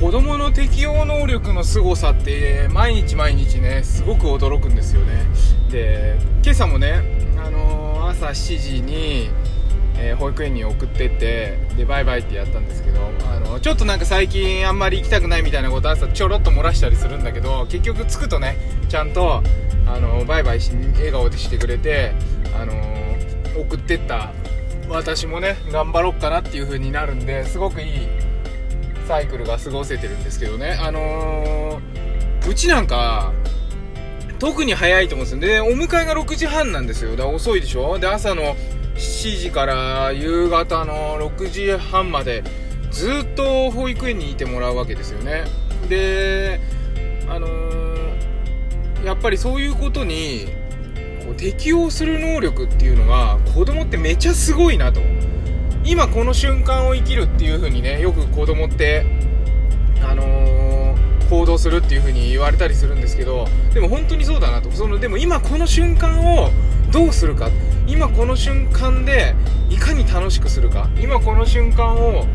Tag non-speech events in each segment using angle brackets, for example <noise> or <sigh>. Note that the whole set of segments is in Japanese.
子供の適応能力の凄さって毎日毎日ねすごく驚くんですよね。で今朝もね、あのー、朝7時に、えー、保育園に送ってってでバイバイってやったんですけど、あのー、ちょっとなんか最近あんまり行きたくないみたいなこと朝ちょろっと漏らしたりするんだけど結局着くとねちゃんと、あのバイバイし笑顔でしてくれて、あの送ってった私もね頑張ろっかなっていう風になるんですごくいいサイクルが過ごせてるんですけどね。あのー、うちなんか特に早いと思うんですよ。でお迎えが6時半なんですよ。だから遅いでしょ。で朝の7時から夕方の6時半までずっと保育園にいてもらうわけですよね。であのー、やっぱりそういうことにこう適応する能力っていうのが子供ってめちゃすごいなと。今この瞬間を生きるっていう風にねよく子供ってあのー、行動するっていう風に言われたりするんですけどでも本当にそうだなと。そのでも今この瞬間をどうするか。今この瞬間でいかに楽しくするか。今この瞬間を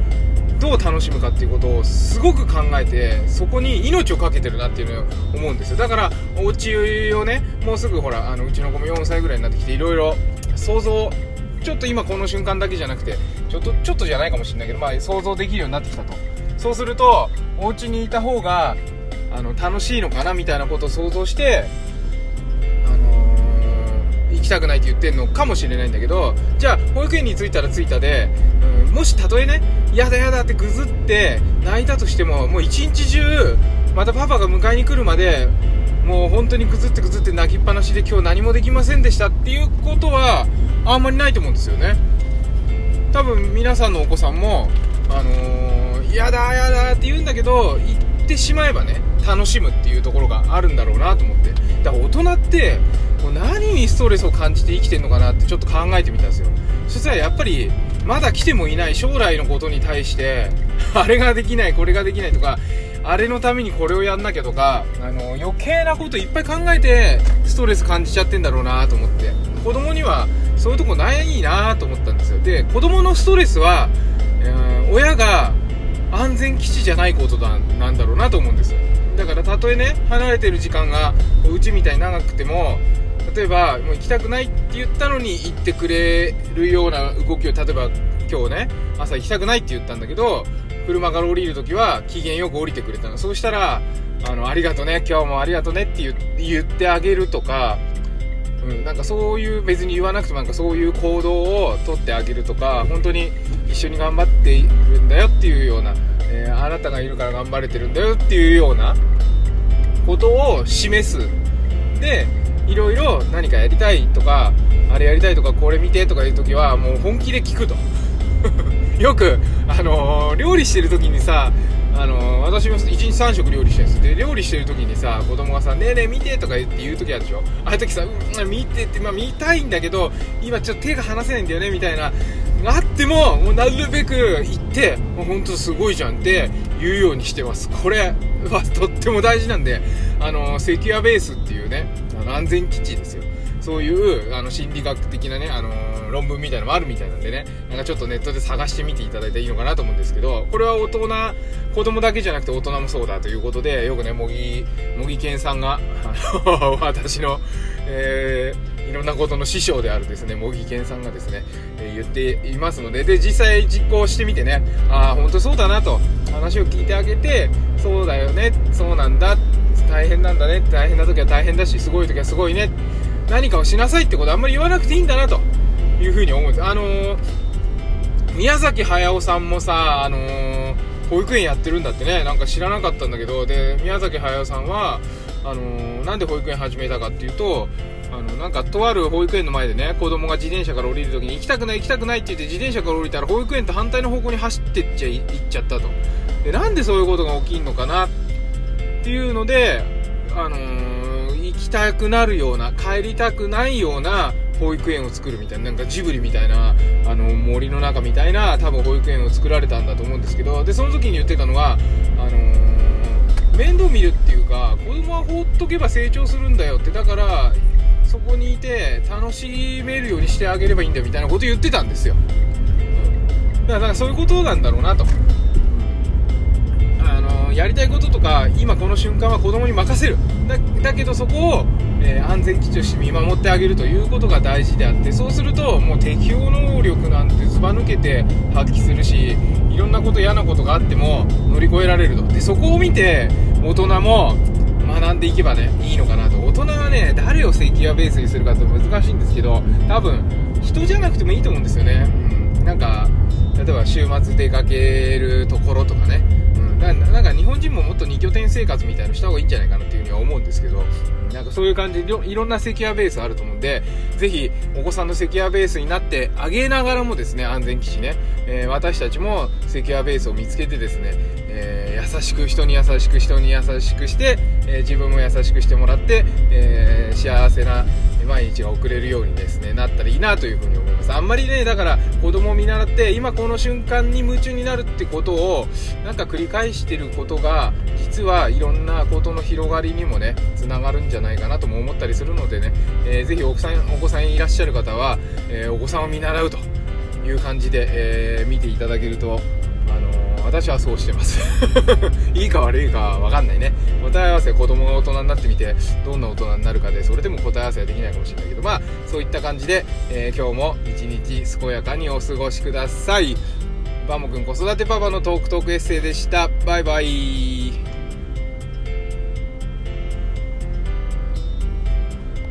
どう楽しむかっていうことをすごく考えてそこに命を懸けてるなっていうのを思うんですよ。だからお家をねもうすぐほらあのうちの子も4歳ぐらいになってきていろいろ想像ちょっと今この瞬間だけじゃなくてちょっとちょっとじゃないかもしれないけど、まあ、想像できるようになってきたと。そうするとお家にいた方があの楽しいのかなみたいなことを想像してあの行きたくないって言ってんのかもしれないんだけどじゃあ保育園に着いたら着いたで、うん、もしたとえねやだやだってぐずって泣いたとしてももう一日中またパパが迎えに来るまでもう本当にぐずってぐずって泣きっぱなしで今日何もできませんでしたっていうことはあんまりないと思うんですよね。多分皆さんのお子さんもあのー、やだやだって言うんだけど行ってしまえばね楽しむっていうところがあるんだろうなと思って。だから大人ってもう何にストレスを感じて生きてんのかなってちょっと考えてみたんですよ。そしたらやっぱりまだ来てもいない将来のことに対してあれができないこれができないとかあれのためにこれをやんなきゃとかあの余計なこといっぱい考えてストレス感じちゃってんだろうなと思って。子供にはそういうとこないなと思ったんですよ。で子供のストレスは、えー、親が安全基地じゃないことだなんだろうなと思うんです。だからたとえね離れてる時間がうちみたいに長くても例えばもう行きたくないって言ったのに行ってくれるような動きを例えば今日ね朝行きたくないって言ったんだけど車から降りるときは機嫌よく降りてくれたの。そうしたらあのありがとね今日もありがとねって言ってあげるとか、うん、なんかそういう別に言わなくてもなんかそういう行動をとってあげるとか本当に一緒に頑張っているんだよっていうような、えー、あなたがいるから頑張れてるんだよっていうようなことを示す。でいろいろ何かやりたいとかあれやりたいとかこれ見てとかいう時はもう本気で聞くと。よく、あのー、料理してる時にさあのー、私も1日3食料理してるんですで料理してる時にさ子供がさ「ねえねえ見て」とか言って言う時あるでしょ？ああいう時さ「うん見て」って、まあ、見たいんだけど今ちょっと手が離せないんだよねみたいなあってももうなるべく言ってもう本当すごいじゃんって言うようにしてます。これはとっても大事なんであのー、セキュアベースっていうねの安全基地ですよ。そういうあの心理学的なね、あのー、論文みたいなのもあるみたいなんでねなんかちょっとネットで探してみていただいたらいいのかなと思うんですけどこれは大人子供だけじゃなくて大人もそうだということでよくね茂木茂木健さんが <laughs> 私の、えー、いろんなことの師匠であるですね茂木健さんがですね、えー、言っていますのでで実際実行してみてねああ本当そうだなと話を聞いてあげてそうだよねそうなんだ大変なんだね大変な時は大変だしすごい時はすごいね何かをしなさいってことあんまり言わなくていいんだなと。いうふうに思うんです。あのー、宮崎駿さんもさあのー、保育園やってるんだってね。なんか知らなかったんだけど。で宮崎駿さんはあのー、なんで保育園始めたかっていうとあのなんかとある保育園の前でね子供が自転車から降りる時に行きたくない行きたくないって言って自転車から降りたら保育園と反対の方向に走ってっちゃいっちゃったと。でなんでそういうことが起きんのかなっていうのであのー、行きたくなるような帰りたくないような保育園を作るみたいななんかジブリみたいなあの森の中みたいな多分保育園を作られたんだと思うんですけどでその時に言ってたのはあのー、面倒見るっていうか子供は放っとけば成長するんだよってだからそこにいて楽しめるようにしてあげればいいんだみたいなこと言ってたんですよ、だからそういうことなんだろうなと。やりたいこととか今この瞬間は子供に任せる。だけどそこを、えー、安全基地として見守ってあげるということが大事であってそうするともう適応能力なんてずば抜けて発揮するしいろんなこと嫌なことがあっても乗り越えられると。でそこを見て大人も学んでいけばねいいのかなと。大人はね誰を関谷ベースにするかって難しいんですけど多分人じゃなくてもいいと思うんですよね、うん、なんか例えば週末出かけるところとかね、なんか日本人ももっと2拠点生活みたいなのした方がいいんじゃないかなっていうふうには思うんですけど、なんかそういう感じでいろんなセキュアベースあると思うんで、ぜひお子さんのセキュアベースになってあげながらもですね、安全基地ね、えー、私たちもセキュアベースを見つけてですね、優しく人に優しく人に優しくして、えー、自分も優しくしてもらって、え幸せな毎日が送れるようにですねなったらいいなというふうに思います。あんまりねだから子供を見習って今この瞬間に夢中になるってことをなんか繰り返してることが実はいろんなことの広がりにもねつながるんじゃないかなとも思ったりするのでね、えー、ぜひお子さんお子さんいらっしゃる方は、えー、お子さんを見習うという感じで、えー、見ていただけると私はそうしてます。<laughs> いいか悪いかわかんないね。答え合わせ子供が大人になってみてどんな大人になるかでそれでも答え合わせはできないかもしれないけど。まあそういった感じで、えー、今日も一日健やかにお過ごしください。バモくん子育てパパのトークトークエッセイでした。バイバイ。